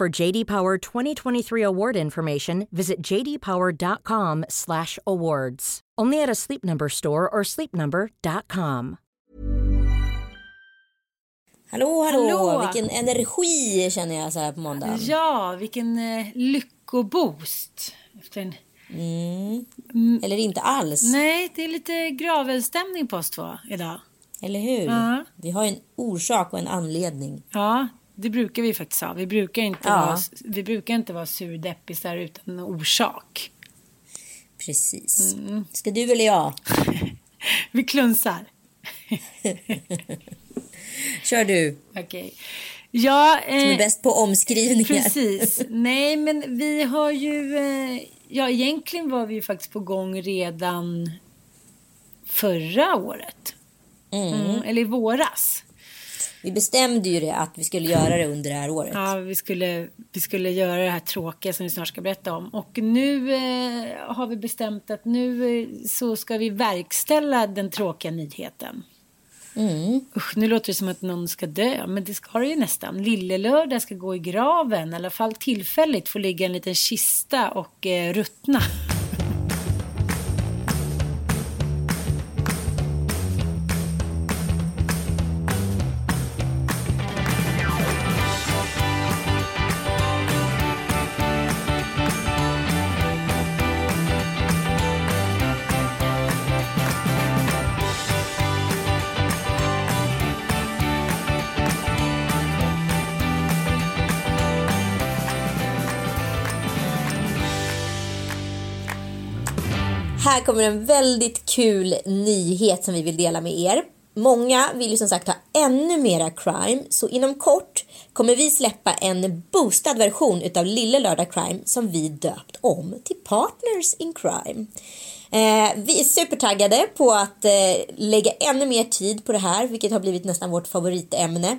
For JD Power 2023 award information, visit jdpower.com/awards. Only at a Sleep Number store or sleepnumber.com. Hallå, hallå, Hallå. Vilken energi känner jag så här på måndagen. Ja, vilken eh, lyckoboost. Efter en... Eller inte alls. Nej, det är lite gravelstämning på oss två idag. Eller hur? Ja. Vi har en orsak och en anledning. Ja, det brukar vi faktiskt ha. Vi brukar inte, Ja. vara, vi brukar inte vara surdeppisar utan orsak. Precis. Mm. Ska du eller jag? Vi klunsar. Kör du. Okej. Ja, Som är eh, bäst på omskrivningar. precis. Nej, men vi har ju... Eh, ja, egentligen var vi ju faktiskt på gång redan förra året. Mm, eller i våras. Vi bestämde ju det att vi skulle göra det under det här året. Ja, vi skulle, vi skulle göra det här tråkiga som vi snart ska berätta om. Och nu eh, har vi bestämt att nu eh, så ska vi verkställa den tråkiga nyheten. Usch, nu låter det som att någon ska dö, men det ska det ju nästan. Lillelördag ska gå i graven, i alla fall tillfälligt få ligga en liten kista och eh, ruttna. Här kommer en väldigt kul nyhet som vi vill dela med er. Många vill ju som sagt ha ännu mera crime, så inom kort kommer vi släppa en boostad version utav Lille Lördag Crime som vi döpt om till Partners in Crime. Eh, vi är supertaggade på att eh, lägga ännu mer tid på det här, vilket har blivit nästan vårt favoritämne.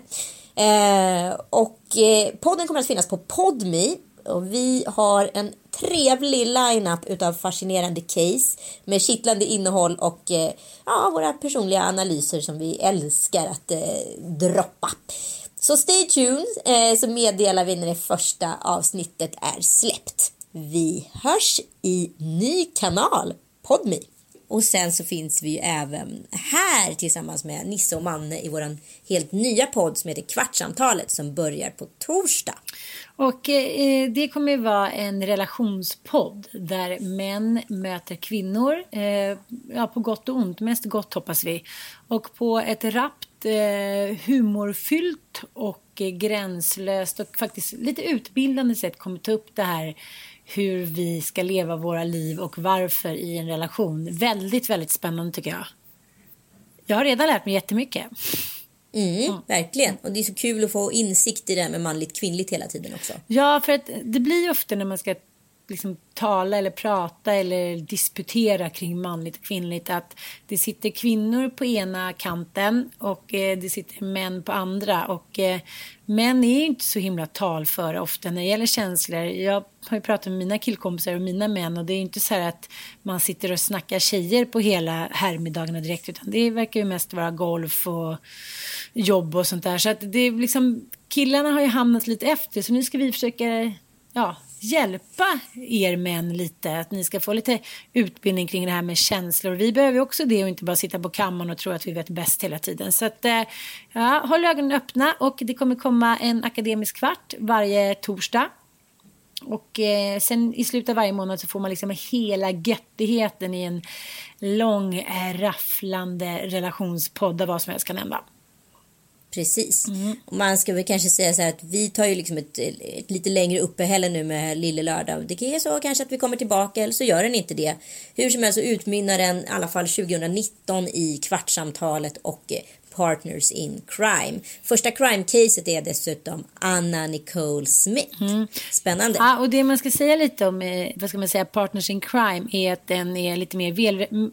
Eh, och eh, podden kommer att finnas på Podme och vi har en trevlig lineup utav fascinerande case med kittlande innehåll och eh, ja, våra personliga analyser som vi älskar att eh, droppa. Så stay tuned eh, så meddelar vi när det första avsnittet är släppt. Vi hörs i ny kanal, Podme. Och sen så finns vi ju även här tillsammans med Nisse och Manne i våran helt nya podd som heter Kvartsamtalet som börjar på torsdag. Och eh, det kommer ju vara en relationspodd där män möter kvinnor. Eh, ja, på gott och ont. Mest gott hoppas vi. Och på ett rappt, eh, humorfyllt och eh, gränslöst och faktiskt lite utbildande sätt kommer ta upp det här hur vi ska leva våra liv och varför i en relation. Väldigt, väldigt spännande tycker jag. Jag har redan lärt mig jättemycket. Mm, Verkligen. Och det är så kul att få insikt i det här med manligt kvinnligt hela tiden också. Ja, för att det blir ofta när man ska liksom tala eller prata eller disputera kring manligt och kvinnligt att det sitter kvinnor på ena kanten och eh, det sitter män på andra och eh, män är ju inte så himla talföra ofta när det gäller känslor. Jag har ju pratat med mina killkompisar och mina män och det är ju inte så här att man sitter och snackar tjejer på hela herrmiddagarna direkt utan det verkar ju mest vara golf och jobb och sånt där så att det är liksom killarna har ju hamnat lite efter så nu ska vi försöka ja, hjälpa er män lite. Att ni ska få lite utbildning kring det här med känslor. Vi behöver också det och inte bara sitta på kammaren och tro att vi vet bäst hela tiden. Så att, eh, ja, håll ögonen öppna och det kommer komma en akademisk kvart varje torsdag. Och eh, sen i slutet av varje månad så får man liksom hela göttigheten i en lång, eh, rafflande relationspodd av vad som helst kan hända. Precis. Mm. Och man ska väl kanske säga så här att vi tar ju liksom ett, ett lite längre uppehälle nu med Lille Lördag. Det kan ju så kanske att vi kommer tillbaka eller så gör den inte det. Hur som helst så utmynnar den i alla fall 2019 i Kvartsamtalet och eh, Partners in Crime. Första crime-caset är dessutom Anna Nicole Smith. Mm. Spännande. Ja, och det man ska säga lite om eh, vad ska man säga, Partners in Crime är att den är lite mer väl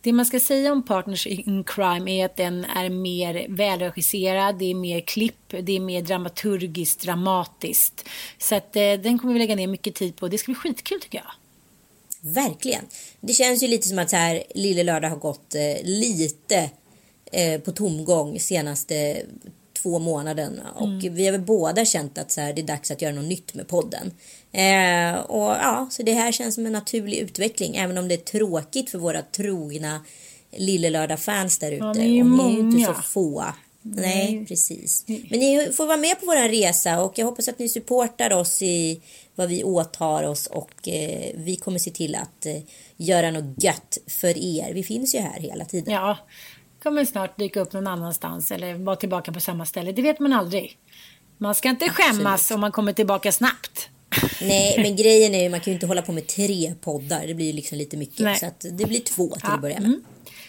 det man ska säga om Partners in Crime är att den är mer välregisserad, det är mer klipp, det är mer dramaturgiskt, dramatiskt. Så att eh, den kommer vi lägga ner mycket tid på. Det ska bli skitkul tycker jag. Verkligen. Det känns ju lite som att så här, Lille Lördag har gått eh, lite eh, på tomgång senaste två månaderna. Och mm. vi har väl båda känt att så här, det är dags att göra något nytt med podden. Eh, och ja, så det här känns som en naturlig utveckling. Även om det är tråkigt för våra trogna Lillelördag-fans där ute. Ja, ni är, och ni är ju inte så få. Nej, Nej, precis. Men ni får vara med på vår resa och jag hoppas att ni supportar oss i vad vi åtar oss och eh, vi kommer se till att eh, göra något gött för er. Vi finns ju här hela tiden. Ja, kommer snart dyka upp någon annanstans eller vara tillbaka på samma ställe. Det vet man aldrig. Man ska inte skämmas Absolut. om man kommer tillbaka snabbt. Nej, men grejen är ju man kan ju inte hålla på med tre poddar. Det blir ju liksom lite mycket. Nej. Så att det blir två till ja. att börja med. Mm.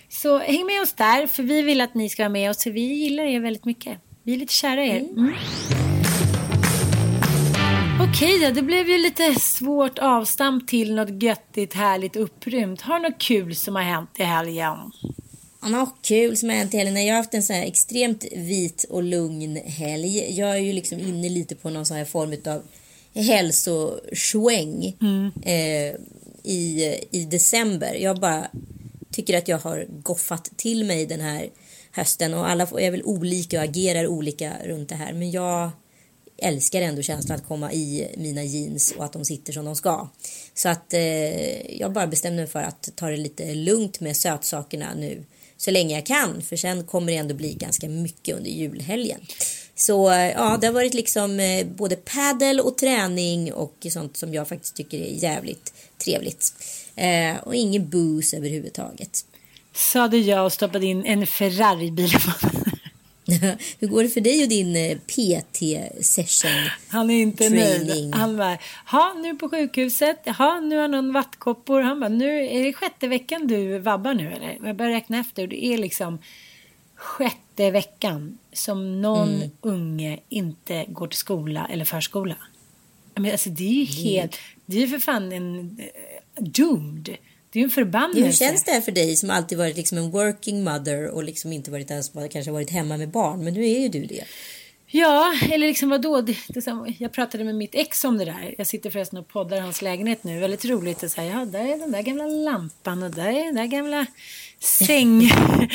Så häng med oss där, för vi vill att ni ska vara med oss. För vi gillar er väldigt mycket. Vi är lite kära i er. Mm. Mm. Okej då, det blev ju lite svårt avstamp till något göttigt, härligt, upprymt. Har du något kul som har hänt i helgen? Något kul som har hänt i helgen. Jag har haft en så här extremt vit och lugn helg. Jag är ju liksom inne lite på någon sån här form av hälsosväng mm. eh, i, i december. Jag bara tycker att jag har goffat till mig den här hösten och alla är väl olika och agerar olika runt det här. Men jag älskar ändå känslan att komma i mina jeans och att de sitter som de ska. Så att eh, jag bara bestämde mig för att ta det lite lugnt med sötsakerna nu så länge jag kan. För sen kommer det ändå bli ganska mycket under julhelgen. Så ja, det har varit liksom eh, både paddel och träning och sånt som jag faktiskt tycker är jävligt trevligt. Eh, och ingen booze överhuvudtaget. Sade jag och stoppade in en Ferrari-bil Hur går det för dig och din eh, PT-session? Han är inte nöjd. Han bara, ha nu på sjukhuset, ha nu har någon vattkoppor. Han bara, nu är det sjätte veckan du vabbar nu eller? Jag börjar räkna efter och det är liksom sjätte veckan som någon mm. unge inte går till skola eller förskola. Men alltså det är ju helt, mm. det är ju för fan en uh, doomed. Det är ju en förbannelse. Hur känns det här för dig som alltid varit liksom en working mother och liksom inte varit den som kanske varit hemma med barn, men nu är ju du det. Ja, eller liksom vadå? Det, det, jag pratade med mitt ex om det där. Jag sitter förresten och poddar i hans lägenhet nu. Väldigt roligt att säga, ja, där är den där gamla lampan och där är den där gamla säng.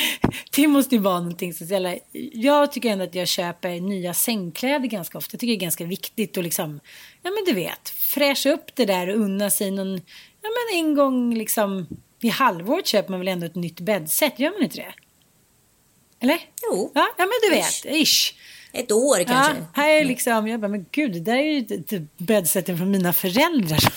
det måste ju vara någonting speciellt. Jag tycker ändå att jag köper nya sängkläder ganska ofta. Jag tycker det är ganska viktigt att liksom, ja men du vet, fräscha upp det där och unna sig någon, ja men en gång liksom i halvåret köper man väl ändå ett nytt bäddset, gör man inte det? Eller? Jo. Ja, ja men du vet, ish. Ett år kanske. Ja, här är liksom, jag bara, men gud, det där är ju bäddsätten från mina föräldrar.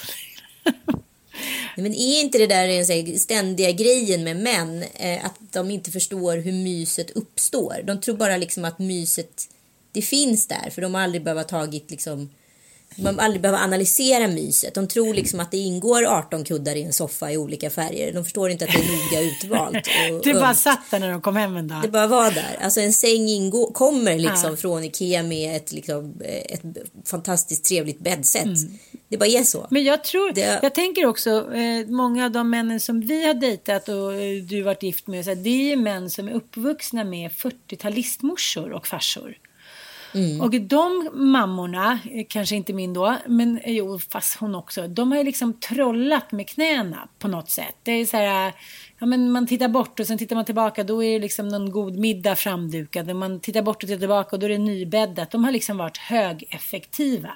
Men är inte det där den ständiga grejen med män? Eh, att de inte förstår hur myset uppstår. De tror bara liksom att myset, det finns där. För de har aldrig behövt tagit liksom man aldrig behöver analysera myset. De tror liksom att det ingår 18 kuddar i en soffa i olika färger. De förstår inte att det är noga utvalt. Och, du bara satt där när de kom hem en dag. Det bara var där. Alltså en säng ingår, kommer liksom ja. från Ikea med ett, liksom, ett fantastiskt trevligt bäddset. Mm. Det bara är så. Men jag tror, det... jag tänker också, eh, många av de männen som vi har dejtat och eh, du varit gift med, så här, det är ju män som är uppvuxna med 40-talistmorsor och farsor. Mm. Och de mammorna, eh, kanske inte min då, men eh, jo, fast hon också, de har ju liksom trollat med knäna på något sätt. Det är så här, ja men man tittar bort och sen tittar man tillbaka, då är det liksom någon god middag framdukad. Och man tittar bort och tittar tillbaka och då är det nybäddat. De har liksom varit högeffektiva.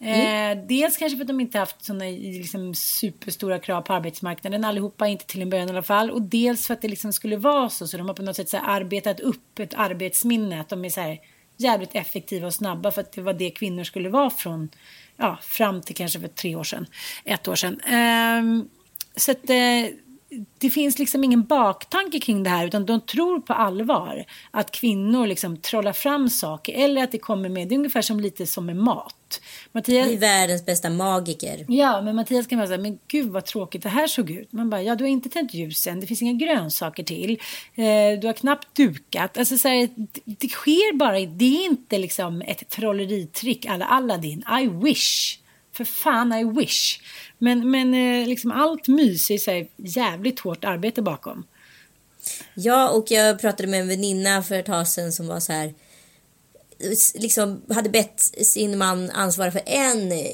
Mm. Eh, dels kanske för att de inte haft sådana liksom, superstora krav på arbetsmarknaden allihopa, inte till en början i alla fall. Och dels för att det liksom skulle vara så, så de har på något sätt så arbetat upp ett arbetsminne. Att de är så här, jävligt effektiva och snabba för att det var det kvinnor skulle vara från ja, fram till kanske för tre år sedan, ett år sedan. Um, så att, uh, det finns liksom ingen baktanke kring det här utan de tror på allvar att kvinnor liksom trollar fram saker eller att det kommer med. Det är ungefär som lite som med mat. Mattias... Vi är världens bästa magiker. Ja, men Mattias kan vara säga, men gud vad tråkigt det här såg ut. Man bara, ja du har inte tänt ljusen, det finns inga grönsaker till, eh, du har knappt dukat. Alltså så här, det, det sker bara, det är inte liksom ett trolleritrick alla Aladdin. I wish. För fan, I wish. Men, men eh, liksom allt mys är så jävligt hårt arbete bakom. Ja, och jag pratade med en väninna för ett tag sedan som var så här liksom hade bett sin man ansvara för en eh,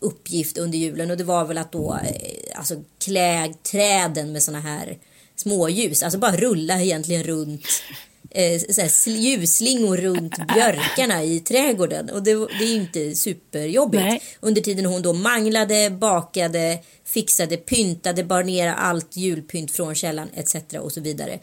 uppgift under julen och det var väl att då eh, alltså klä träden med såna här småljus, alltså bara rulla egentligen runt eh, ljusslingor runt björkarna i trädgården. Och det, det är ju inte superjobbigt. Nej. Under tiden hon då manglade, bakade, fixade, pyntade, bar ner allt julpynt från källan etc. och så vidare.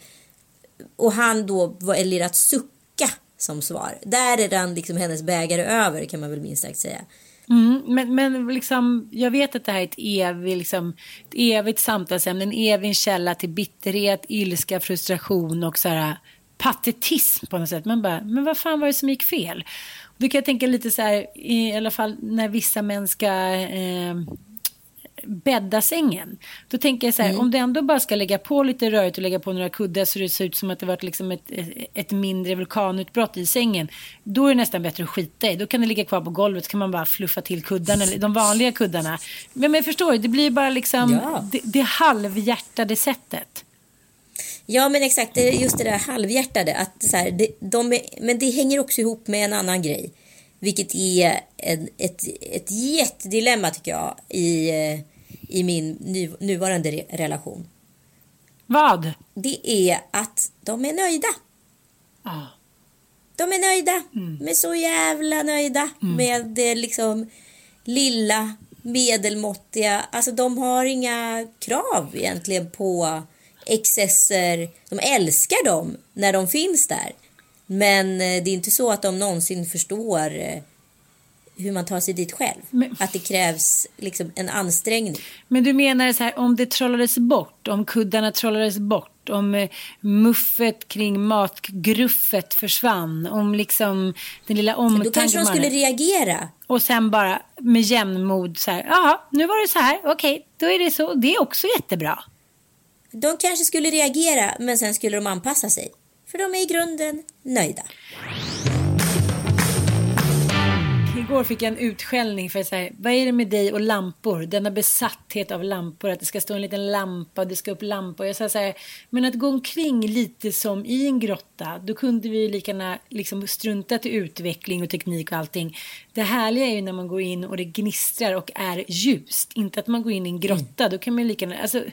Och han då väljer att sucka som svar. Där är den liksom hennes bägare över kan man väl minst sagt säga. Mm, men, men liksom, jag vet att det här är ett evigt, liksom, ett evigt samtalsämne, en evig källa till bitterhet, ilska, frustration och så här, patetism på något sätt. Man bara, men vad fan var det som gick fel? Då kan jag tänka lite så här, i alla fall när vissa män ska eh, bädda sängen. Då tänker jag så här, mm. om du ändå bara ska lägga på lite rörigt och lägga på några kuddar så det ser ut som att det varit liksom ett, ett mindre vulkanutbrott i sängen. Då är det nästan bättre att skita i. Då kan det ligga kvar på golvet så kan man bara fluffa till kuddarna, de vanliga kuddarna. Men, men förstår du, det blir bara liksom ja. det, det halvhjärtade sättet. Ja men exakt, just det där halvhjärtade. Att så här, det, de är, men det hänger också ihop med en annan grej. Vilket är en, ett, ett jättedilemma tycker jag i, i min ny, nuvarande re, relation. Vad? Det är att de är nöjda. Ah. De är nöjda. Mm. De är så jävla nöjda mm. med det liksom lilla medelmåttiga. Alltså de har inga krav egentligen på excesser. De älskar dem när de finns där. Men eh, det är inte så att de någonsin förstår eh, hur man tar sig dit själv. Men, att det krävs liksom en ansträngning. Men du menar så här, om det trollades bort, om kuddarna trollades bort, om eh, muffet kring matgruffet försvann, om liksom den lilla omtanken. Då kanske de skulle reagera. Och sen bara med jämnmod så här, jaha, nu var det så här, okej, okay, då är det så, det är också jättebra. De kanske skulle reagera men sen skulle de anpassa sig. För de är i grunden nöjda. Igår fick jag en utskällning för att säga, vad är det med dig och lampor? Denna besatthet av lampor, att det ska stå en liten lampa och det ska upp lampor. Jag sa så här, men att gå omkring lite som i en grotta, då kunde vi lika gärna liksom strunta till utveckling och teknik och allting. Det härliga är ju när man går in och det gnistrar och är ljust, inte att man går in i en grotta, mm. då kan man lika gärna, alltså,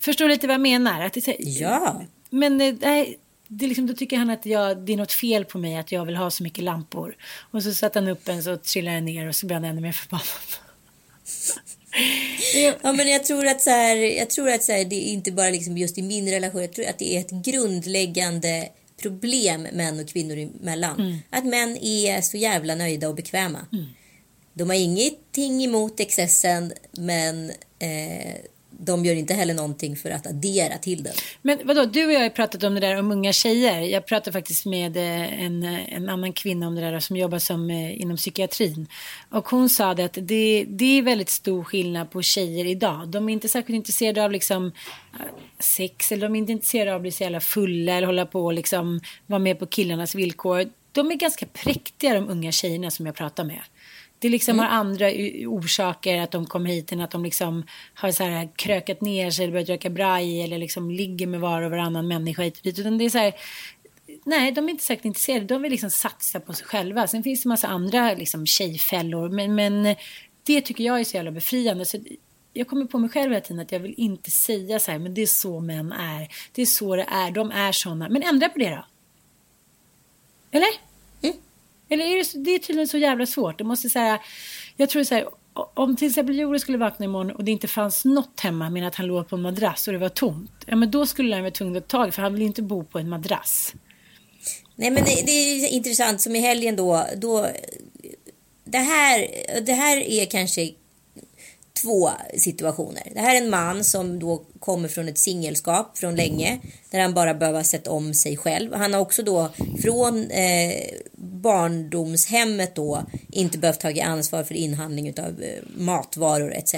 förstår lite vad jag menar? Att det, ja. Men eh, det, liksom, då tycker han att jag, det är något fel på mig att jag vill ha så mycket lampor. Och så satte han upp en så trillade den ner och så blev han ännu mer förbannad. ja men jag tror att så här, jag tror att så här, det är inte bara liksom just i min relation. Jag tror att det är ett grundläggande problem män och kvinnor emellan. Mm. Att män är så jävla nöjda och bekväma. Mm. De har ingenting emot excessen men eh, de gör inte heller någonting för att addera till den. Men vadå, du och jag har pratat om det där om unga tjejer. Jag pratade faktiskt med eh, en, eh, en annan kvinna om det där som jobbar som, eh, inom psykiatrin. Och hon sa det att det, det är väldigt stor skillnad på tjejer idag. De är inte särskilt intresserade av liksom sex eller de är inte intresserade av att bli så jävla fulla eller hålla på och liksom vara med på killarnas villkor. De är ganska präktiga de unga tjejerna som jag pratar med. Det liksom mm. har andra orsaker att de kommer hit än att de liksom har så här krökat ner sig eller börjat röka braj eller liksom ligger med var och varannan människa hit och dit. Utan det är så här, nej, de är inte säkert intresserade. De vill liksom satsa på sig själva. Sen finns det massa andra liksom tjejfällor. Men, men det tycker jag är så jävla befriande. Så jag kommer på mig själv hela tiden att jag vill inte säga så här, men det är så män är. Det är så det är. De är sådana. Men ändra på det då. Eller? Eller är det, det är tydligen så jävla svårt. Det måste säga, jag tror så här, om till exempel Joel skulle vakna imorgon och det inte fanns något hemma men att han låg på en madrass och det var tomt. Ja men då skulle han vara tvungen att ta tag för han vill inte bo på en madrass. Nej men det, det är intressant som i helgen då, då det här, det här är kanske två situationer. Det här är en man som då kommer från ett singelskap från länge där han bara behöver sett om sig själv. Han har också då från eh, barndomshemmet då inte behövt ta ansvar för inhandling av eh, matvaror etc.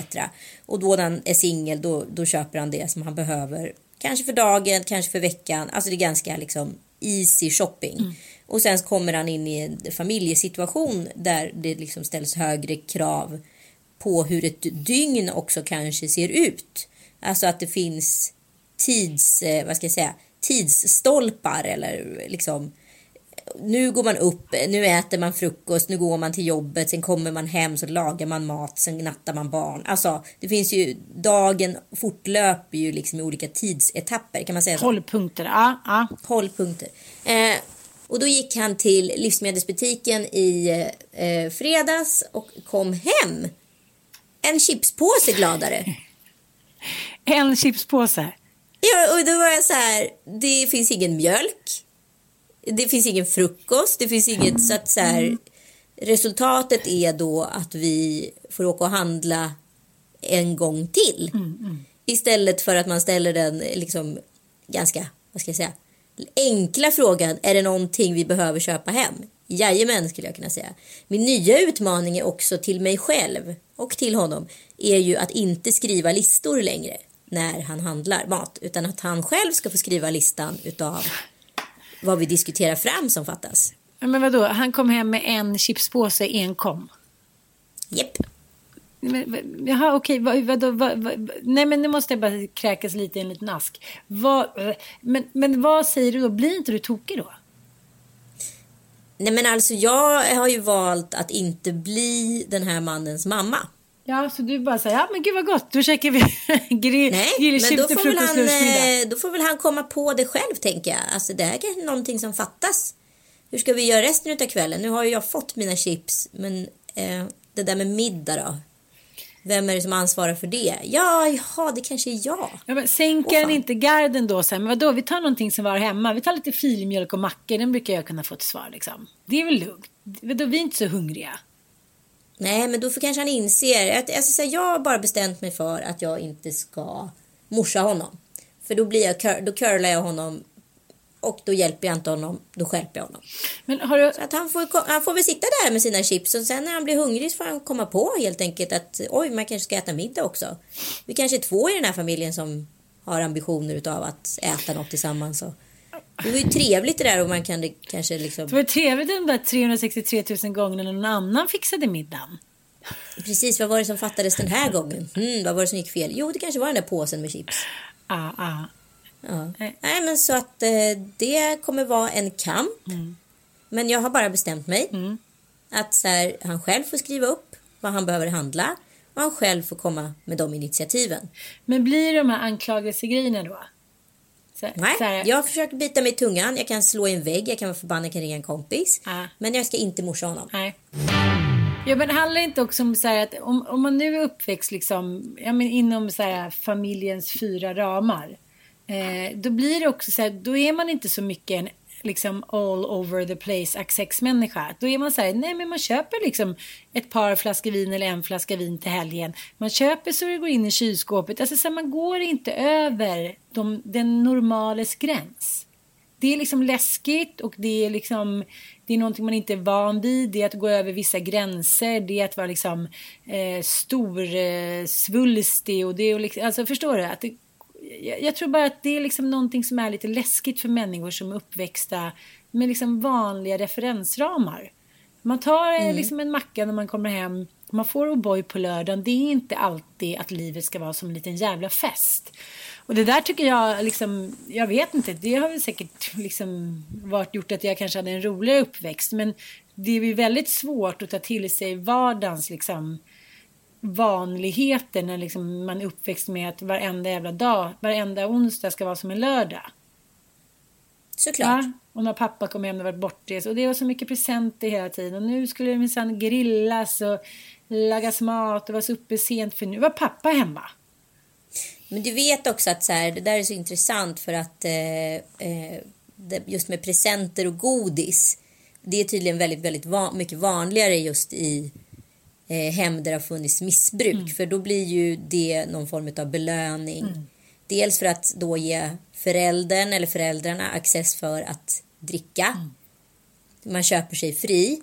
Och då han är singel då, då köper han det som han behöver. Kanske för dagen, kanske för veckan. Alltså det är ganska liksom easy shopping. Mm. Och sen kommer han in i en familjesituation där det liksom ställs högre krav på hur ett dygn också kanske ser ut. Alltså att det finns tids, eh, vad ska jag säga, tidsstolpar eller liksom nu går man upp, nu äter man frukost, nu går man till jobbet, sen kommer man hem så lagar man mat, sen nattar man barn. Alltså det finns ju, dagen fortlöper ju liksom i olika tidsetapper kan man säga så? Hållpunkter, ja. ja. Hållpunkter. Eh, och då gick han till livsmedelsbutiken i eh, fredags och kom hem en chipspåse gladare. En chipspåse? Ja, och då var jag så här, det finns ingen mjölk. Det finns ingen frukost, det finns inget så att så här, resultatet är då att vi får åka och handla en gång till. Mm, mm. Istället för att man ställer den liksom ganska, vad ska jag säga, enkla frågan, är det någonting vi behöver köpa hem? Jajamän, skulle jag kunna säga. Min nya utmaning är också till mig själv och till honom är ju att inte skriva listor längre när han handlar mat utan att han själv ska få skriva listan utav vad vi diskuterar fram som fattas. Men vadå, han kom hem med en chipspåse enkom? Japp. Jaha, okej. Vad, vadå, vad, vad, nej, men nu måste jag bara kräkas lite i en liten ask. Vad, men, men vad säger du då? Blir inte du tokig då? Nej men alltså jag har ju valt att inte bli den här mannens mamma. Ja, så du bara säger, ja men gud vad gott, då käkar vi grill, Nej, men då får, väl han, eh, då får väl han komma på det själv tänker jag. Alltså det här är någonting som fattas. Hur ska vi göra resten av kvällen? Nu har ju jag fått mina chips, men eh, det där med middag då? Vem är det som ansvarar för det? Ja, jaha, det kanske är jag. Ja, men sänker oh, inte garden då? Så här, men vadå, vi tar någonting som var hemma. Vi tar lite filmjölk och mackor. Den brukar jag kunna få ett svar liksom. Det är väl lugnt. Vadå, vi är inte så hungriga. Nej, men då får kanske han inser. Att, alltså, så här, jag har bara bestämt mig för att jag inte ska morsa honom. För då, blir jag, då curlar jag honom och då hjälper jag inte honom, då skälper jag honom. Men har du... Så att han, får, han får väl sitta där med sina chips och sen när han blir hungrig så får han komma på helt enkelt att oj, man kanske ska äta middag också. Vi kanske är två i den här familjen som har ambitioner utav att äta något tillsammans. Och det var ju trevligt det där och man kan kanske liksom... Det var trevligt de där 363 000 gångerna när någon annan fixade middagen. Precis, vad var det som fattades den här gången? Mm, vad var det som gick fel? Jo, det kanske var den där påsen med chips. Ah, ah. Ja. Nej. men så att eh, det kommer vara en kamp. Mm. Men jag har bara bestämt mig. Mm. Att så här, han själv får skriva upp vad han behöver handla. Och han själv får komma med de initiativen. Men blir de här anklagelsegrejerna då? Så, Nej, så här... jag försöker bita mig i tungan. Jag kan slå i en vägg, jag kan vara förbannad, jag kan ringa en kompis. Ah. Men jag ska inte morsa honom. Nej. Ja, men det handlar inte också om så att om, om man nu är uppväxt liksom, ja, men inom så här, familjens fyra ramar. Eh, då blir det också så här, då är man inte så mycket en liksom all over the place accessmänniska. Då är man så här, nej men man köper liksom ett par flaskor vin eller en flaska vin till helgen. Man köper så det går in i kylskåpet. Alltså så här, man går inte över de, den normales gräns. Det är liksom läskigt och det är liksom det är någonting man inte är van vid. Det är att gå över vissa gränser. Det är att vara liksom eh, stor, eh, svulstig och det är liksom, alltså förstår du? Att det, jag, jag, tror bara att det är liksom någonting som är lite läskigt för människor som är uppväxta med liksom vanliga referensramar. Man tar eh, mm. liksom en macka när man kommer hem, man får O'boy på lördagen. Det är inte alltid att livet ska vara som en liten jävla fest. Och det där tycker jag, liksom, jag vet inte, det har väl säkert liksom varit gjort att jag kanske hade en roligare uppväxt. Men det är ju väldigt svårt att ta till sig vardagens liksom, vanligheter när liksom man är uppväxt med att varenda jävla dag, varenda onsdag ska vara som en lördag. Såklart. Ja, och när pappa kom hem och varit bortrest och det var så mycket presenter hela tiden och nu skulle det minsann grillas och lagas mat och vara så uppe sent för nu var pappa hemma. Men du vet också att så här, det där är så intressant för att eh, eh, just med presenter och godis det är tydligen väldigt, väldigt van, mycket vanligare just i eh, hem där det har funnits missbruk. Mm. För då blir ju det någon form av belöning. Mm. Dels för att då ge föräldern eller föräldrarna access för att dricka. Mm. Man köper sig fri.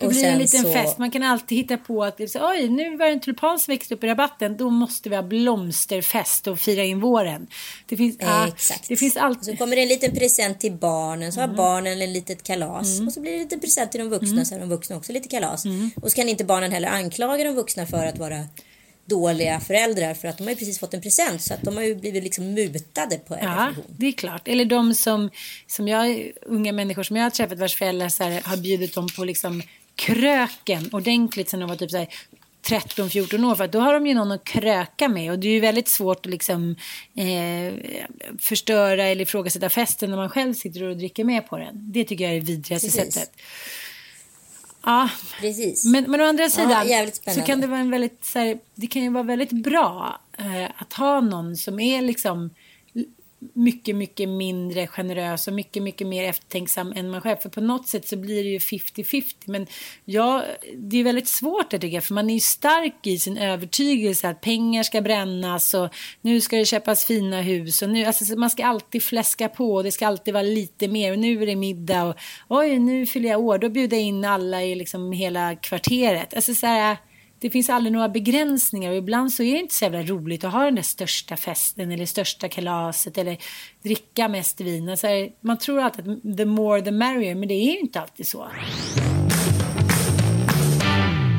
Det blir en liten så... fest. Man kan alltid hitta på att oj, nu var det en tulpan som växte upp i rabatten. Då måste vi ha blomsterfest och fira in våren. Det finns, ah, exakt. Det finns alltid... Så kommer det en liten present till barnen. Så mm. har barnen en litet kalas. Mm. Och så blir det en liten present till de vuxna. Mm. Så har de vuxna också lite kalas. Mm. Och så kan inte barnen heller anklaga de vuxna för att vara dåliga föräldrar för att de har ju precis fått en present så att de har ju blivit liksom mutade på en Ja, det är klart. Eller de som, som jag, unga människor som jag har träffat vars föräldrar så här, har bjudit dem på liksom kröken ordentligt sen de var typ så här 13-14 år för att då har de ju någon att kröka med och det är ju väldigt svårt att liksom eh, förstöra eller ifrågasätta festen när man själv sitter och dricker med på den. Det tycker jag är det vidrigaste Precis. sättet. Ja, Precis. Men, men å andra sidan ja, så kan det vara en väldigt, så här, det kan ju vara väldigt bra eh, att ha någon som är liksom mycket, mycket mindre generös och mycket, mycket mer eftertänksam än man själv. För på något sätt så blir det ju 50-50. Men ja, det är väldigt svårt det tycker jag. För man är ju stark i sin övertygelse att pengar ska brännas och nu ska det köpas fina hus. Och nu, alltså, man ska alltid fläska på och det ska alltid vara lite mer. Och nu är det middag och oj, nu fyller jag år. Då bjuder jag in alla i liksom hela kvarteret. Alltså så här det finns aldrig några begränsningar och ibland så är det inte så jävla roligt att ha den där största festen eller största kalaset eller dricka mest vin. Alltså, man tror alltid att the more the merrier, men det är ju inte alltid så.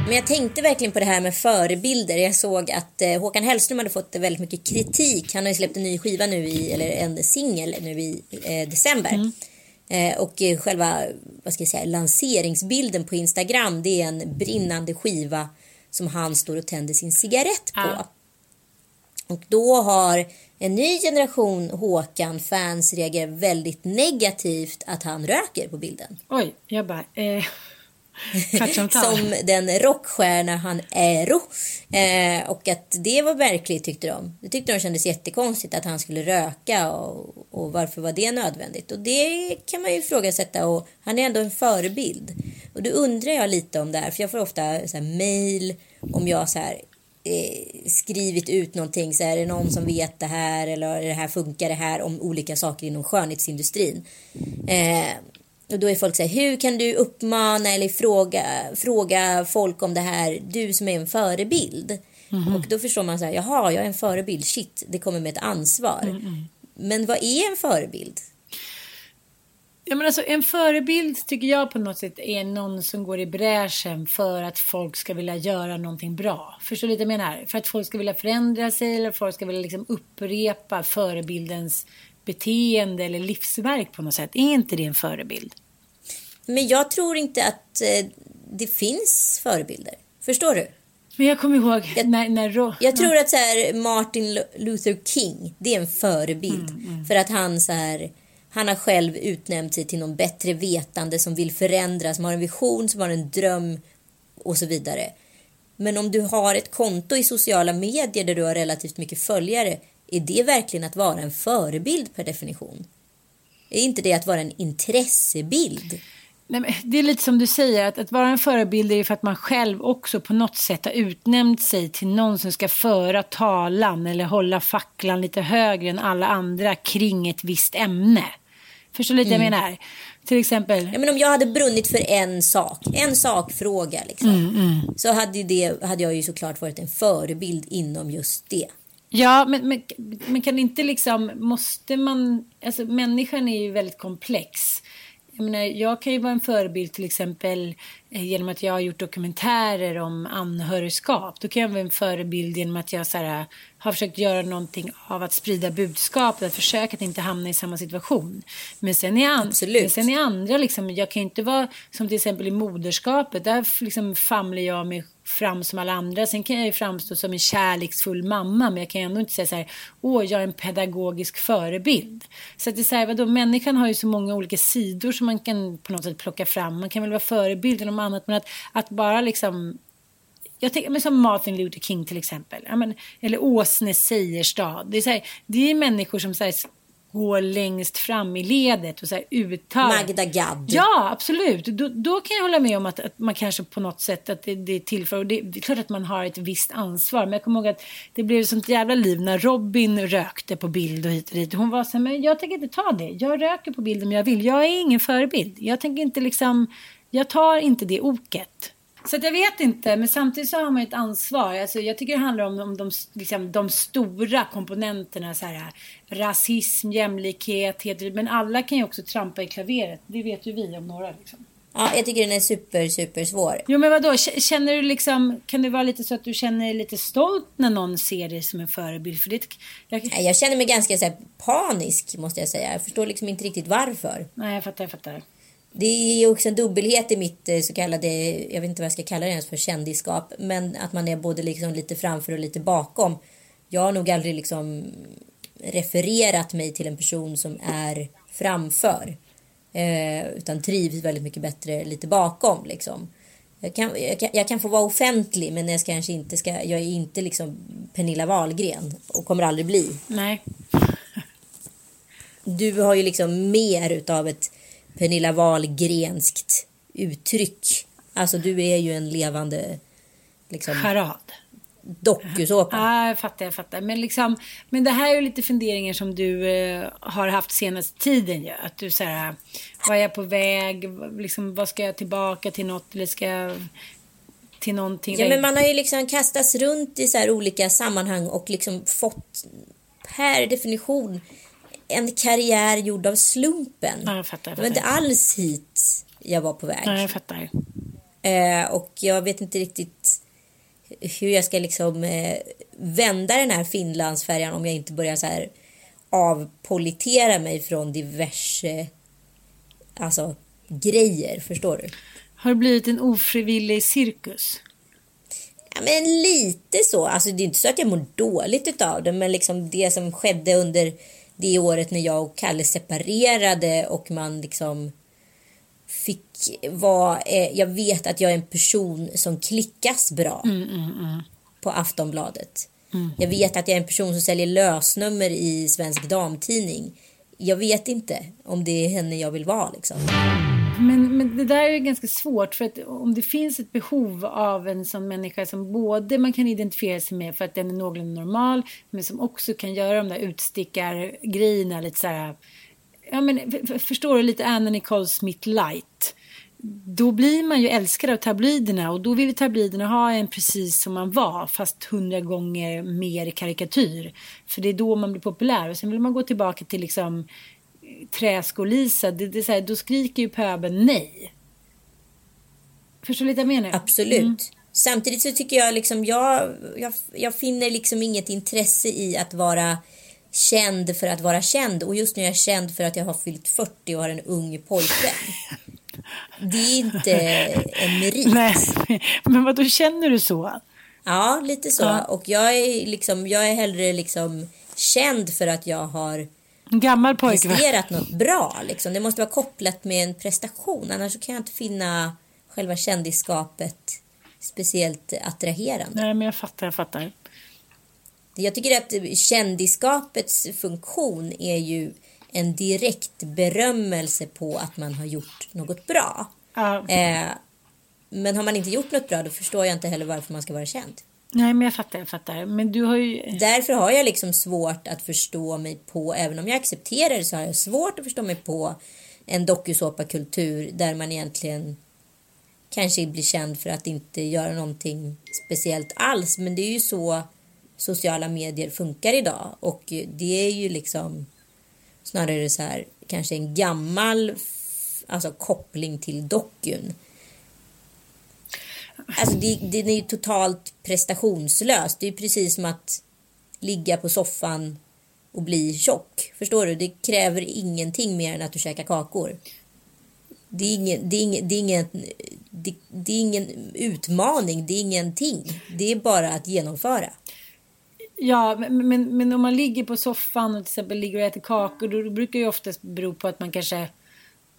Men jag tänkte verkligen på det här med förebilder. Jag såg att eh, Håkan Hellström hade fått väldigt mycket kritik. Han har ju släppt en ny skiva nu i, eller en singel nu i eh, december. Mm. Eh, och själva, vad ska jag säga, lanseringsbilden på Instagram det är en brinnande skiva som han står och tänder sin cigarett på. Ja. Och då har en ny generation Håkan-fans reagerat väldigt negativt att han röker på bilden. Oj, jag bara... Eh... som den rockstjärna han är. Eh, och att det var märkligt tyckte de. Det tyckte de kändes jättekonstigt att han skulle röka och, och varför var det nödvändigt? Och det kan man ju ifrågasätta och han är ändå en förebild. Och då undrar jag lite om det här, för jag får ofta så här mail om jag så här eh, skrivit ut någonting så här, är det någon som vet det här eller det här funkar det här om olika saker inom skönhetsindustrin. Eh, och då är folk så här, hur kan du uppmana eller fråga, fråga folk om det här, du som är en förebild. Mm. Och då förstår man så här, jaha, jag är en förebild, shit, det kommer med ett ansvar. Mm. Men vad är en förebild? Ja, men alltså, en förebild tycker jag på något sätt är någon som går i bräschen för att folk ska vilja göra någonting bra. Förstår du lite vad jag menar? För att folk ska vilja förändra sig eller folk ska vilja liksom upprepa förebildens beteende eller livsverk på något sätt. Är inte det en förebild? Men jag tror inte att eh, det finns förebilder. Förstår du? Men jag kommer ihåg jag, när... när jag tror att så här, Martin Luther King, det är en förebild. Mm, mm. För att han så här han har själv utnämnt sig till någon bättre vetande som vill förändra, som har en vision, som har en dröm och så vidare. Men om du har ett konto i sociala medier där du har relativt mycket följare, är det verkligen att vara en förebild per definition? Är inte det att vara en intressebild? Nej, det är lite som du säger, att, att vara en förebild är för att man själv också på något sätt har utnämnt sig till någon som ska föra talan eller hålla facklan lite högre än alla andra kring ett visst ämne. Förstår du lite mm. jag menar? Till exempel. Ja, men om jag hade brunnit för en sak, en sakfråga liksom. Mm, mm. Så hade, det, hade jag ju såklart varit en förebild inom just det. Ja, men, men, men kan inte liksom, måste man, alltså människan är ju väldigt komplex. Jag, menar, jag kan ju vara en förebild till exempel eh, genom att jag har gjort dokumentärer om anhörigskap. Då kan jag vara en förebild genom att jag så här, har försökt göra någonting av att sprida budskapet, att försöka att inte hamna i samma situation. Men sen är, an men sen är andra, liksom, jag kan ju inte vara som till exempel i moderskapet, där liksom famlar jag mig fram som alla andra. Sen kan jag ju framstå som en kärleksfull mamma, men jag kan ändå inte säga så här, åh, jag är en pedagogisk förebild. Så att det är så här, vadå, människan har ju så många olika sidor som man kan på något sätt plocka fram. Man kan väl vara förebild eller något annat, men att, att bara liksom jag tänker, men som Martin Luther King till exempel. Men, eller Åsne Seierstad. Det är, så här, det är människor som så här, går längst fram i ledet och så här uttalar. Magda Gad. Ja, absolut. Då, då kan jag hålla med om att, att man kanske på något sätt att det, det tillför. Och det, det är klart att man har ett visst ansvar. Men jag kommer ihåg att det blev ett sånt jävla liv när Robin rökte på bild och hit och dit. Hon var så här, men jag tänker inte ta det. Jag röker på bild om jag vill. Jag är ingen förebild. Jag tänker inte liksom, jag tar inte det oket. Så jag vet inte, men samtidigt så har man ett ansvar. Alltså, jag tycker det handlar om, om de, liksom, de stora komponenterna. Så här, rasism, jämlikhet, heder, men alla kan ju också trampa i klaveret. Det vet ju vi om några. Liksom. Ja, jag tycker den är super, super svår. Jo, men vadå? Känner du liksom, kan det vara lite så att du känner dig lite stolt när någon ser dig som en förebild? För det, jag... jag känner mig ganska så här, panisk, måste jag säga. Jag förstår liksom inte riktigt varför. Nej, jag fattar, jag fattar det är också en dubbelhet i mitt eh, så kallade, jag vet inte vad jag ska kalla det ens för, kändisskap. Men att man är både liksom lite framför och lite bakom. Jag har nog aldrig liksom refererat mig till en person som är framför. Eh, utan trivs väldigt mycket bättre lite bakom liksom. Jag kan, jag, kan, jag kan få vara offentlig men jag, ska kanske inte ska, jag är inte liksom Pernilla Wahlgren och kommer aldrig bli. Nej. Du har ju liksom mer utav ett Pernilla Wahlgrenskt uttryck. Alltså du är ju en levande liksom, charad. Dokusåpa. Ja, jag fattar, jag fattar. Men, liksom, men det här är ju lite funderingar som du eh, har haft senaste tiden ju. Att du säger, vad är jag på väg? Liksom, vad ska jag tillbaka till något? Eller ska jag till någonting? Ja, men man har ju liksom kastats runt i så här olika sammanhang och liksom fått per definition en karriär gjord av slumpen. Ja, jag fattar, jag fattar. Det var inte alls hit jag var på väg. Ja, jag fattar. Eh, och jag vet inte riktigt hur jag ska liksom eh, vända den här Finlandsfärjan om jag inte börjar så här avpolitera mig från diverse alltså, grejer. Förstår du? Har det blivit en ofrivillig cirkus? Ja, men lite så. Alltså, det är inte så att jag mår dåligt av det, men liksom det som skedde under det året när jag och Kalle separerade och man liksom fick vara... Eh, jag vet att jag är en person som klickas bra mm, mm, mm. på Aftonbladet. Mm. Jag vet att jag är en person som säljer lösnummer i Svensk Damtidning. Jag vet inte om det är henne jag vill vara liksom. Men, men det där är ju ganska svårt för att om det finns ett behov av en sån människa som både man kan identifiera sig med för att den är någorlunda normal men som också kan göra de där utstickargrejerna lite så här. Ja men förstår du lite Anna Nicole Smith light. Då blir man ju älskad av tabloiderna och då vill tabloiderna ha en precis som man var fast hundra gånger mer karikatyr. För det är då man blir populär och sen vill man gå tillbaka till liksom träsko-Lisa, det, det är så här, då skriker ju pöbeln nej. Förstår du lite jag menar? Absolut. Mm. Samtidigt så tycker jag liksom, jag, jag, jag finner liksom inget intresse i att vara känd för att vara känd. Och just nu är jag känd för att jag har fyllt 40 och har en ung pojkvän. Det är inte en merit. Nej, men vad då känner du så? Ja, lite så. Ja. Och jag är liksom, jag är hellre liksom känd för att jag har Gammal pojkvän. presterat något bra. Liksom. Det måste vara kopplat med en prestation. Annars kan jag inte finna själva kändisskapet speciellt attraherande. Nej, men jag fattar, jag fattar. Jag tycker att kändisskapets funktion är ju en direkt berömmelse på att man har gjort något bra. Ja. Eh, men har man inte gjort något bra då förstår jag inte heller varför man ska vara känd. Nej, men jag fattar, jag fattar. Men du har ju... Därför har jag liksom svårt att förstå mig på, även om jag accepterar det så har jag svårt att förstå mig på en dokusåpakultur där man egentligen kanske blir känd för att inte göra någonting speciellt alls. Men det är ju så sociala medier funkar idag och det är ju liksom snarare så här kanske en gammal alltså koppling till dokun Alltså det, det är ju totalt prestationslöst. Det är precis som att ligga på soffan och bli tjock. Förstår du? Det kräver ingenting mer än att du käkar kakor. Det är ingen, det är ingen, det är ingen, det, det är ingen utmaning, det är ingenting. Det är bara att genomföra. Ja, men, men, men, om man ligger på soffan och till exempel ligger och äter kakor då brukar det ju oftast bero på att man kanske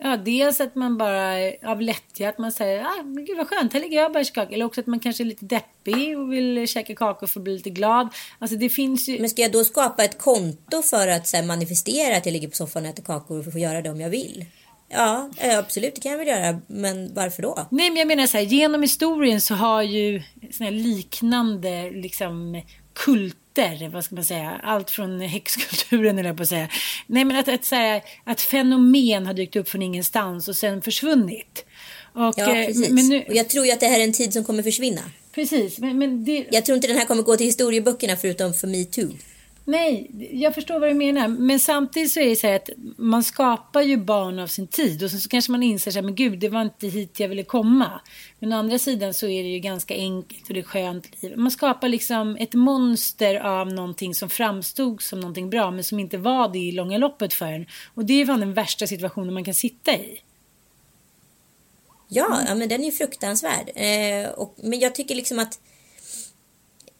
Ja, dels att man bara av lättja att man säger ah, men gud vad skönt, här ligger jag och bärskaka. Eller också att man kanske är lite deppig och vill käka kakor för att bli lite glad. Alltså det finns ju... Men ska jag då skapa ett konto för att här, manifestera att jag ligger på soffan och äter kakor för att få göra det om jag vill? Ja, absolut, det kan jag väl göra. Men varför då? Nej, men jag menar så här, genom historien så har ju såna liknande liksom kulter, vad ska man säga, allt från häxkulturen eller på att säga. Nej men att, att, säga, att fenomen har dykt upp från ingenstans och sen försvunnit. Och, ja, eh, precis. Men nu... Och jag tror ju att det här är en tid som kommer försvinna. Precis, men, men det... Jag tror inte den här kommer gå till historieböckerna förutom för metoo. Nej, jag förstår vad du menar. Men samtidigt så är det så här att man skapar ju barn av sin tid och sen så kanske man inser sig men gud, det var inte hit jag ville komma. Men å andra sidan så är det ju ganska enkelt och det är skönt liv. Man skapar liksom ett monster av någonting som framstod som någonting bra men som inte var det i långa loppet för en. Och det är fan den värsta situationen man kan sitta i. Ja, ja men den är ju fruktansvärd. Eh, och, men jag tycker liksom att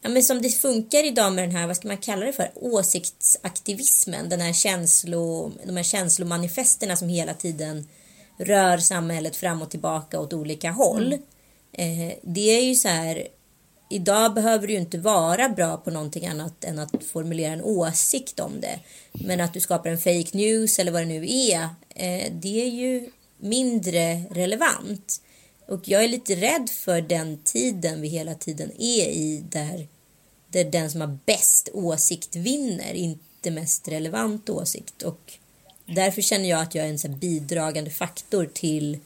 ja, men som det funkar idag med den här, vad ska man kalla det för, åsiktsaktivismen, den här känslo, de här känslomanifesterna som hela tiden rör samhället fram och tillbaka åt olika håll. Mm. Eh, det är ju så här, idag behöver du ju inte vara bra på någonting annat än att formulera en åsikt om det. Men att du skapar en fake news eller vad det nu är, eh, det är ju mindre relevant. Och jag är lite rädd för den tiden vi hela tiden är i där, där den som har bäst åsikt vinner, inte mest relevant åsikt. Och därför känner jag att jag är en så bidragande faktor till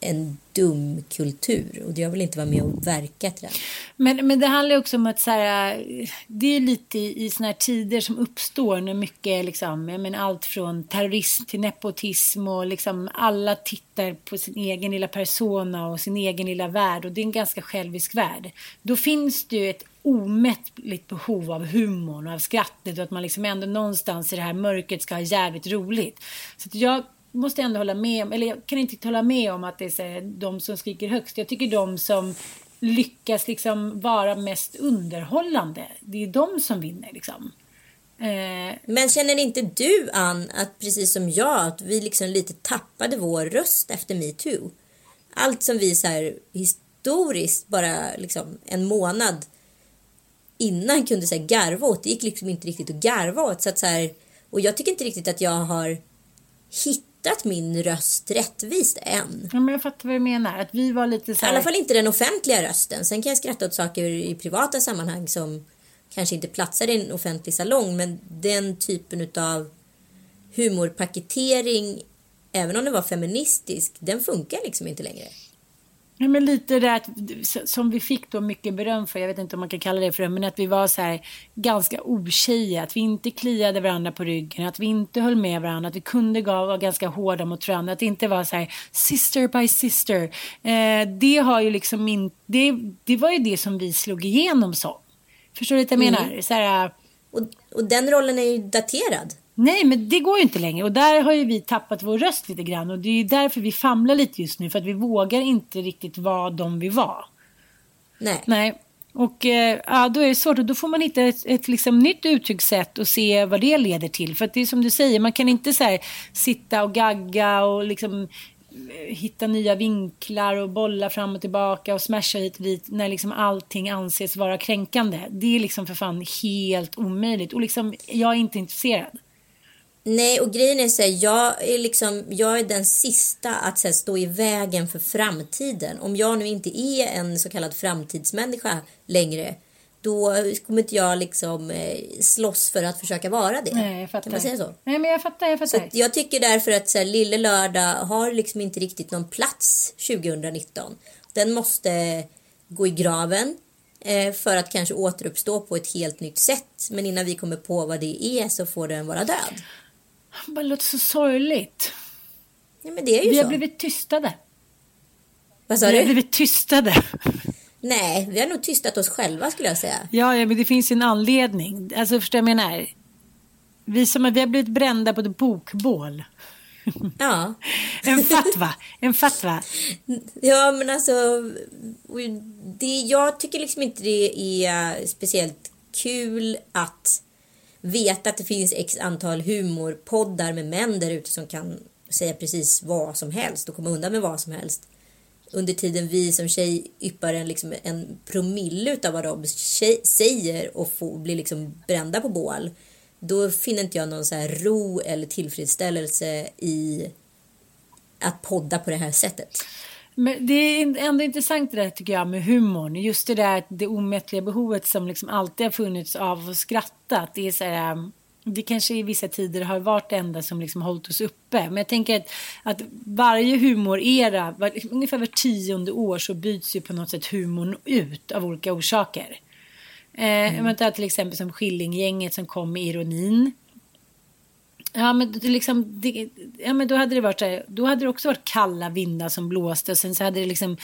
en dum kultur och jag vill inte vara med och verka till den. Men, men det handlar också om att så här, det är lite i, i sådana här tider som uppstår när mycket liksom, men allt från terrorism till nepotism och liksom alla tittar på sin egen lilla persona och sin egen lilla värld och det är en ganska självisk värld. Då finns det ju ett omättligt behov av humorn och av skrattet och att man liksom ändå någonstans i det här mörkret ska ha jävligt roligt. Så jag måste ändå hålla med om, eller jag kan inte hålla med om att det är så de som skriker högst. Jag tycker de som lyckas liksom vara mest underhållande, det är de som vinner liksom. Eh. Men känner inte du Ann att precis som jag att vi liksom lite tappade vår röst efter metoo? Allt som vi så här historiskt bara liksom en månad innan kunde säga garva åt, det gick liksom inte riktigt att garva åt. Så att så här, och jag tycker inte riktigt att jag har hittat hittat min röst rättvist än. Ja, men jag fattar vad du menar. Att vi var lite så här... I alla fall inte den offentliga rösten. Sen kan jag skratta åt saker i privata sammanhang som kanske inte platsar i en offentlig salong. Men den typen av humorpaketering, även om den var feministisk, den funkar liksom inte längre. Ja, men lite det att, som vi fick då mycket beröm för, jag vet inte om man kan kalla det för det, men att vi var så här ganska otjejiga, att vi inte kliade varandra på ryggen, att vi inte höll med varandra, att vi kunde vara ganska hårda mot varandra, att det inte var så här sister by sister. Eh, det har ju liksom inte, det, det var ju det som vi slog igenom som. Förstår du vad jag mm. menar? Så här, och, och den rollen är ju daterad. Nej, men det går ju inte längre. Och där har ju vi tappat vår röst lite grann. Och det är ju därför vi famlar lite just nu. För att vi vågar inte riktigt vara de vi var. Nej. Nej. Och eh, ja, då är det svårt. Och då får man hitta ett, ett liksom, nytt uttryckssätt och se vad det leder till. För att det är som du säger, man kan inte så här, sitta och gagga och liksom eh, hitta nya vinklar och bolla fram och tillbaka och smasha hit och dit när liksom allting anses vara kränkande. Det är liksom för fan helt omöjligt. Och liksom, jag är inte intresserad. Nej, och grejen är så här, jag är liksom, jag är den sista att här, stå i vägen för framtiden. Om jag nu inte är en så kallad framtidsmänniska längre, då kommer inte jag liksom eh, slåss för att försöka vara det. Nej, jag fattar. Kan man säga så? Nej, men jag fattar, jag fattar. Så jag tycker därför att så här, Lille Lördag har liksom inte riktigt någon plats 2019. Den måste gå i graven eh, för att kanske återuppstå på ett helt nytt sätt. Men innan vi kommer på vad det är så får den vara död. Det låter så sorgligt. Ja, men det är ju vi så. har blivit tystade. Vad sa vi du? Vi har blivit tystade. Nej, vi har nog tystat oss själva skulle jag säga. Ja, ja men det finns ju en anledning. Alltså förstår jag menar? Vi som vi har blivit brända på ett bokbål. Ja. en fatwa. En fatwa. Ja, men alltså. Det, jag tycker liksom inte det är speciellt kul att veta att det finns x antal humorpoddar med män där ute som kan säga precis vad som helst och komma undan med vad som helst. Under tiden vi som tjej yppar en, liksom, en promille av vad de tjej, säger och får, blir liksom brända på bål. Då finner inte jag någon så här ro eller tillfredsställelse i att podda på det här sättet. Men det är ändå intressant det där tycker jag med humorn. Just det där det omättliga behovet som liksom alltid har funnits av att skratta. Det är så här, det kanske i vissa tider har varit det enda som liksom hållit oss uppe. Men jag tänker att, att varje humorera, var, ungefär var tionde år så byts ju på något sätt humorn ut av olika orsaker. Eh, mm. Man tar till exempel som Skillinggänget som kom med ironin. Ja men, liksom, det, ja, men då hade det varit så här, då hade det också varit kalla vindar som blåste och sen så hade det liksom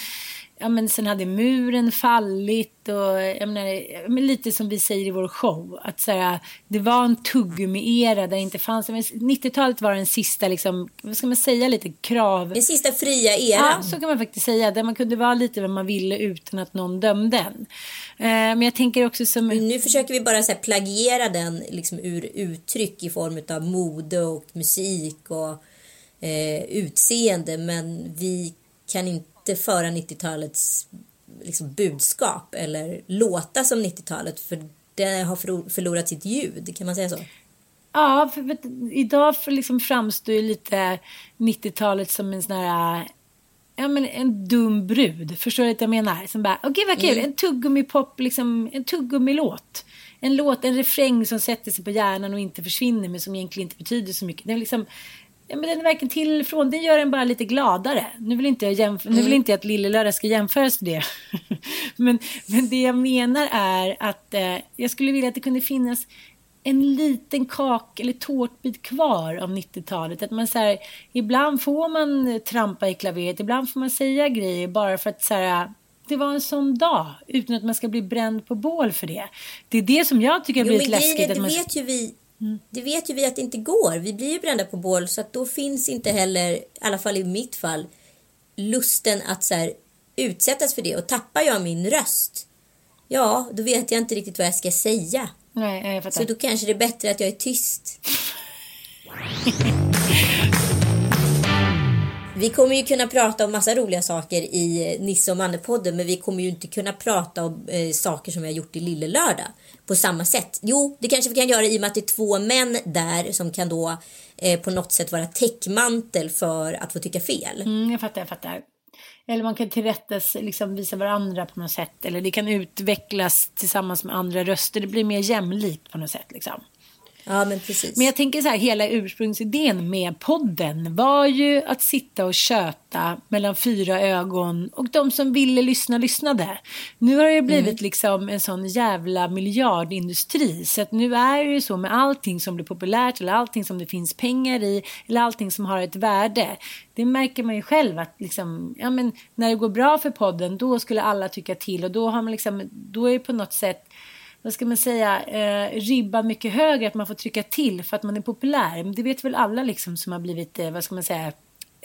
ja, men sen hade muren fallit och jag menar, men lite som vi säger i vår show. Att så här, det var en tuggummi-era där det inte fanns, 90-talet var den sista, liksom, vad ska man säga, lite krav. Den sista fria eran. Ja, så kan man faktiskt säga. Där man kunde vara lite vad man ville utan att någon dömde en. Eh, men jag tänker också som... Nu försöker vi bara så här, plagiera den liksom, ur uttryck i form av mode och musik och eh, utseende. Men vi kan inte inte föra 90-talets liksom, budskap eller låta som 90-talet för det har förlorat sitt ljud, kan man säga så? Ja, för, för idag för liksom framstår ju lite 90-talet som en sån här ja, men en dum brud. Förstår du vad jag menar? Som bara, okej okay, vad kul, mm. en tuggummi-pop, liksom, en tuggummi-låt. En låt, en refräng som sätter sig på hjärnan och inte försvinner men som egentligen inte betyder så mycket. Det är liksom, ja, men den är verkligen till ifrån. Det gör en bara lite gladare. Nu vill inte jag, jämf- mm. nu vill inte jag att Lille Lördag ska jämföras med det. men, men det jag menar är att eh, jag skulle vilja att det kunde finnas en liten kak eller tårtbit kvar av 90-talet. Att man så här, ibland får man trampa i klaveret, ibland får man säga grejer bara för att så här, det var en sån dag utan att man ska bli bränd på bål för det. Det är det som jag tycker har blivit läskigt. Det, det vet ju vi Mm. Det vet ju vi att det inte går. Vi blir ju brända på bål så att då finns inte heller, i alla fall i mitt fall, lusten att så här, utsättas för det. Och tappar jag min röst, ja, då vet jag inte riktigt vad jag ska säga. Nej, jag fattar. Så då kanske det är bättre att jag är tyst. Vi kommer ju kunna prata om massa roliga saker i eh, Nisse och Manne-podden men vi kommer ju inte kunna prata om eh, saker som vi har gjort i Lille Lördag på samma sätt. Jo, det kanske vi kan göra i och med att det är två män där som kan då eh, på något sätt vara täckmantel för att få tycka fel. Mm, jag fattar, jag fattar. Eller man kan tillrättas liksom visa varandra på något sätt. Eller det kan utvecklas tillsammans med andra röster. Det blir mer jämlikt på något sätt. Liksom. Ja, men precis. Men jag tänker så här, hela ursprungsidén med podden var ju att sitta och köta mellan fyra ögon och de som ville lyssna lyssnade. Nu har det blivit mm. liksom en sån jävla miljardindustri så att nu är det ju så med allting som blir populärt eller allting som det finns pengar i eller allting som har ett värde. Det märker man ju själv att liksom, ja men när det går bra för podden då skulle alla tycka till och då har man liksom, då är det på något sätt vad ska man säga, eh, ribban mycket högre, att man får trycka till för att man är populär. Men det vet väl alla liksom som har blivit, eh, vad ska man säga,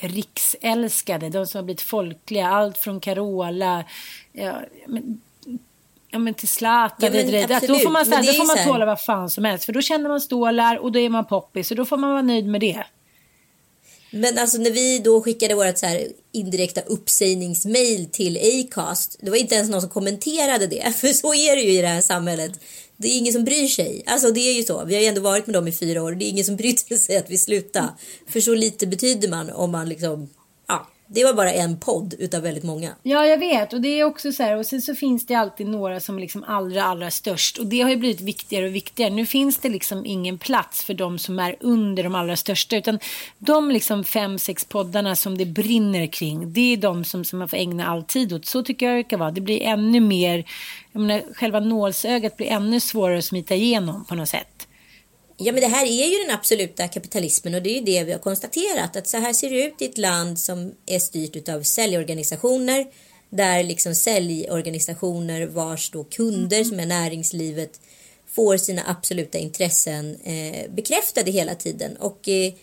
riksälskade, de som har blivit folkliga, allt från Carola, ja, men, ja, men till Zlatan. Ja, då får man, då får man tåla vad fan som helst, för då känner man stålar och då är man poppis och då får man vara nöjd med det. Men alltså när vi då skickade vårt så här indirekta uppsägningsmail till Acast. Det var inte ens någon som kommenterade det. För så är det ju i det här samhället. Det är ingen som bryr sig. Alltså det är ju så. Vi har ju ändå varit med dem i fyra år. Det är ingen som brydde sig att vi slutade. För så lite betyder man om man liksom det var bara en podd utav väldigt många. Ja, jag vet. Och det är också så här. Och sen så finns det alltid några som är liksom allra, allra störst. Och det har ju blivit viktigare och viktigare. Nu finns det liksom ingen plats för de som är under de allra största. Utan de liksom fem, sex poddarna som det brinner kring. Det är de som, som man får ägna all tid åt. Så tycker jag det kan vara. Det blir ännu mer. Jag menar, själva nålsögat blir ännu svårare att smita igenom på något sätt. Ja men det här är ju den absoluta kapitalismen och det är ju det vi har konstaterat att så här ser det ut i ett land som är styrt av säljorganisationer där liksom säljorganisationer vars då kunder som är näringslivet får sina absoluta intressen eh, bekräftade hela tiden och eh,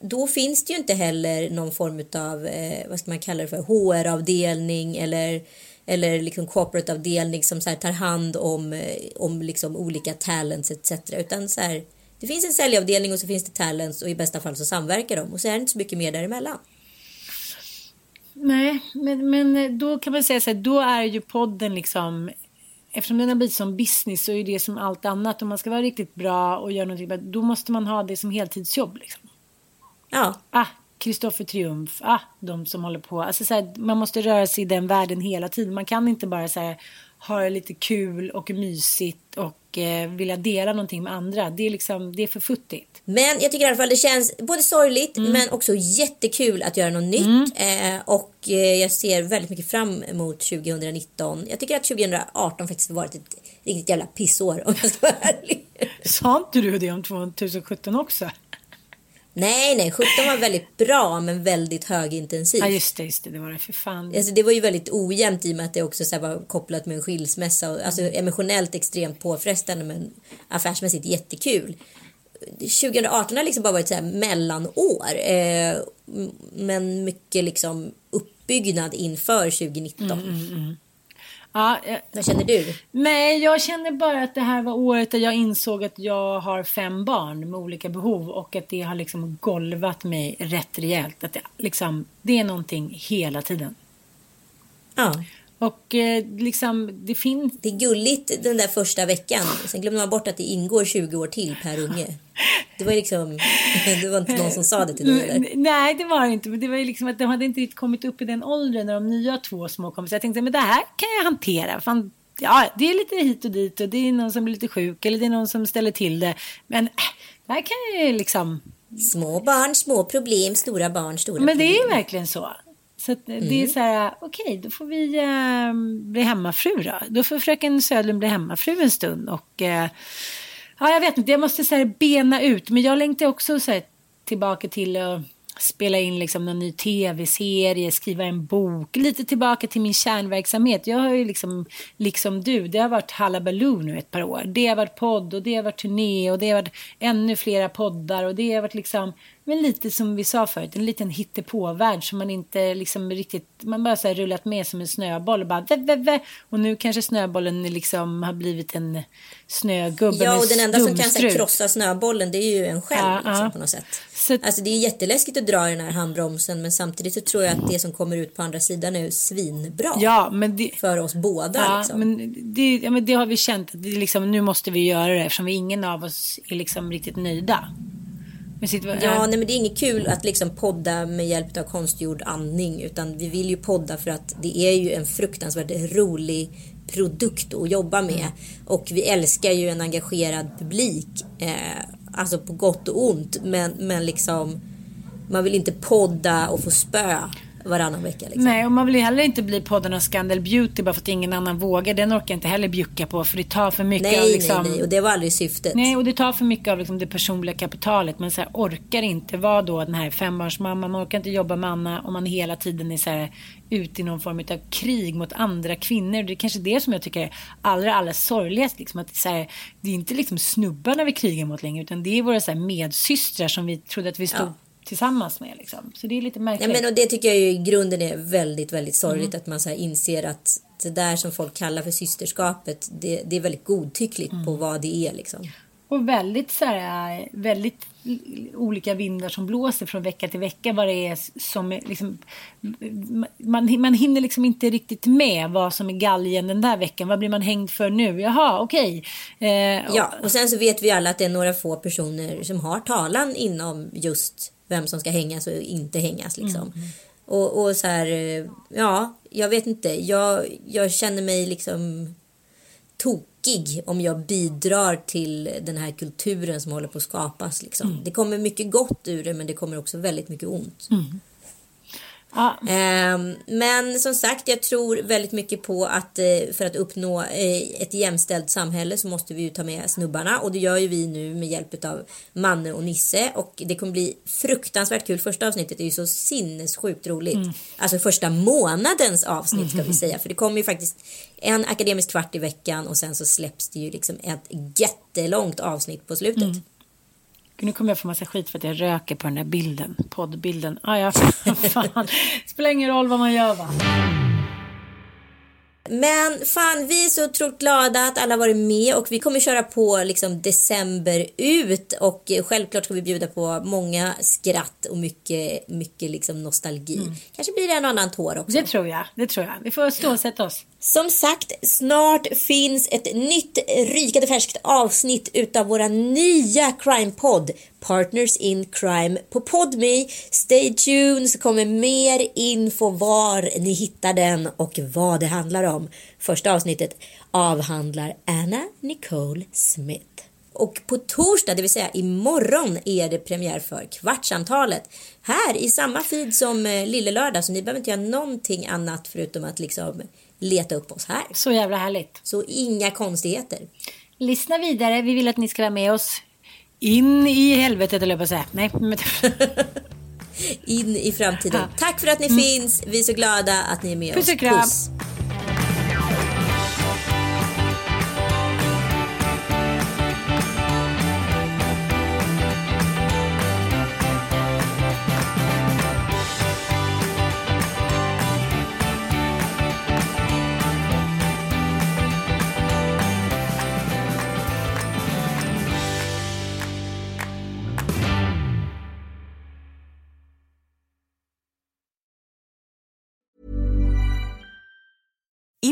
då finns det ju inte heller någon form av eh, vad ska man kalla det för HR-avdelning eller eller liksom corporate-avdelning som så tar hand om, eh, om liksom olika talents etc. Utan så här, det finns en säljavdelning och så finns det talents och i bästa fall så samverkar de och så är det inte så mycket mer däremellan. Nej, men, men då kan man säga så här, då är ju podden liksom Eftersom den har blivit som business så är det som allt annat. Om man ska vara riktigt bra och göra någonting då måste man ha det som heltidsjobb. Liksom. Ja. Ah, Kristoffer Triumf, ah, de som håller på. Alltså, så här, man måste röra sig i den världen hela tiden. Man kan inte bara så här, ha lite kul och mysigt och eh, vilja dela någonting med andra. Det är, liksom, det är för futtigt. Men jag tycker i alla fall det känns både sorgligt mm. men också jättekul att göra något nytt. Mm. Eh, och eh, jag ser väldigt mycket fram emot 2019. Jag tycker att 2018 faktiskt varit ett riktigt jävla pissår om jag ska vara ärlig. Sa inte du det om 2017 också? Nej, nej, 17 var väldigt bra men väldigt högintensivt. Ja, just det, just det, det var det, för fan. Alltså, det var ju väldigt ojämnt i och med att det också så var kopplat med en skilsmässa. Och, alltså emotionellt extremt påfrestande men affärsmässigt jättekul. 2018 har liksom bara varit så här mellanår. Eh, men mycket liksom uppbyggnad inför 2019. Mm, mm, mm. Ja, jag, Vad känner du? Nej, jag känner bara att det här var året där jag insåg att jag har fem barn med olika behov och att det har liksom golvat mig rätt rejält. Att det, liksom, det är någonting hela tiden. Ja. Och eh, liksom, det finns... Det är gulligt den där första veckan. Sen glömmer man bort att det ingår 20 år till per unge. Det var liksom... Det var inte någon som sa det till dig eller? Nej, det var det inte. Men det var ju liksom att de hade inte riktigt kommit upp i den åldern när de nya två små kom. Så jag tänkte, men det här kan jag hantera. Fan, ja, det är lite hit och dit och det är någon som blir lite sjuk eller det är någon som ställer till det. Men äh, det här kan jag ju liksom... Små barn, små problem, stora barn, stora problem. Men det är ju verkligen så. Så mm. det är mm. så här, okej, okay, då får vi äh, bli hemmafru då. Då får fröken Södlund bli hemmafru en stund och äh, ja, jag vet inte, jag måste så här, bena ut. Men jag längtar också så här, tillbaka till att spela in liksom någon ny tv-serie, skriva en bok, lite tillbaka till min kärnverksamhet. Jag har ju liksom, liksom du, det har varit Hallabaloo nu ett par år. Det har varit podd och det har varit turné och det har varit ännu flera poddar och det har varit liksom men lite som vi sa förut, en liten hittepåvärld som man inte liksom riktigt, man bara så här rullat med som en snöboll och bara vä, vä, vä. Och nu kanske snöbollen liksom har blivit en snögubbe Ja, och den enda som kan här, krossa snöbollen det är ju en själv ja, liksom, ja. på något sätt. Så... Alltså det är jätteläskigt att dra i den här handbromsen men samtidigt så tror jag att det som kommer ut på andra sidan är svinbra. Ja, men det... För oss båda. Ja, liksom. men det, ja, men det har vi känt att det liksom, nu måste vi göra det eftersom vi ingen av oss är liksom riktigt nöjda. Ja, nej, men det är inget kul att liksom podda med hjälp av konstgjord andning. Utan vi vill ju podda för att det är ju en fruktansvärt rolig produkt att jobba med. Mm. Och vi älskar ju en engagerad publik. Eh, alltså på gott och ont. Men, men liksom man vill inte podda och få spö varannan vecka. Liksom. Nej, och man vill ju heller inte bli podden av Scandal Beauty bara för att ingen annan vågar. Den orkar jag inte heller bjucka på för det tar för mycket nej, av liksom... Nej, nej, och det var aldrig syftet. Nej, och det tar för mycket av liksom, det personliga kapitalet. Men så här, orkar inte vara då den här fembarnsmamman. Man orkar inte jobba med Anna om man hela tiden är så här, ute i någon form av krig mot andra kvinnor. Det är kanske det som jag tycker är allra, allra sorgligast. Liksom, att så här, det är inte liksom snubbarna vi krigar mot längre utan det är våra så här, medsystrar som vi trodde att vi stod ja tillsammans med. Liksom. Så det är lite märkligt. Ja, men, och det tycker jag ju i grunden är väldigt, väldigt sorgligt. Mm. Att man så inser att det där som folk kallar för systerskapet, det, det är väldigt godtyckligt mm. på vad det är. Liksom. Och väldigt så här, väldigt olika vindar som blåser från vecka till vecka. Vad det är som är liksom, man, man hinner liksom inte riktigt med vad som är galgen den där veckan. Vad blir man hängd för nu? Jaha, okej. Okay. Eh, ja, och sen så vet vi alla att det är några få personer som har talan inom just vem som ska hängas och inte hängas liksom. Mm. Och, och så här, ja, jag vet inte. Jag, jag känner mig liksom tokig om jag bidrar till den här kulturen som håller på att skapas. Liksom. Mm. Det kommer mycket gott ur det men det kommer också väldigt mycket ont. Mm. Ja. Ehm, men som sagt, jag tror väldigt mycket på att eh, för att uppnå eh, ett jämställt samhälle så måste vi ju ta med snubbarna och det gör ju vi nu med hjälp av Manne och Nisse och det kommer bli fruktansvärt kul. Första avsnittet är ju så sinnessjukt roligt. Mm. Alltså första månadens avsnitt ska vi mm. säga för det kommer ju faktiskt en akademisk kvart i veckan och sen så släpps det ju liksom ett jättelångt avsnitt på slutet. Mm. Nu kommer jag få massa skit för att jag röker på den där bilden, poddbilden. Ah, ja, fan. Spelar ingen roll vad man gör va. Men fan, vi är så otroligt glada att alla varit med och vi kommer köra på liksom december ut och självklart ska vi bjuda på många skratt och mycket, mycket liksom nostalgi. Mm. Kanske blir det en annan tår också. Det tror jag, det tror jag. Vi får stålsätta oss. Som sagt, snart finns ett nytt rykande färskt avsnitt utav våra nya crime-podd Partners in Crime på Podme. Stay tuned så kommer mer info var ni hittar den och vad det handlar om. Första avsnittet avhandlar Anna Nicole Smith. Och på torsdag, det vill säga imorgon, är det premiär för Kvartsamtalet. Här i samma feed som eh, Lille Lördag, så ni behöver inte göra någonting annat förutom att liksom leta upp oss här. Så jävla härligt. Så inga konstigheter. Lyssna vidare. Vi vill att ni ska vara med oss in i helvetet, eller på säga. Nej. in i framtiden. Ja. Tack för att ni mm. finns. Vi är så glada att ni är med Puss oss. Och kram.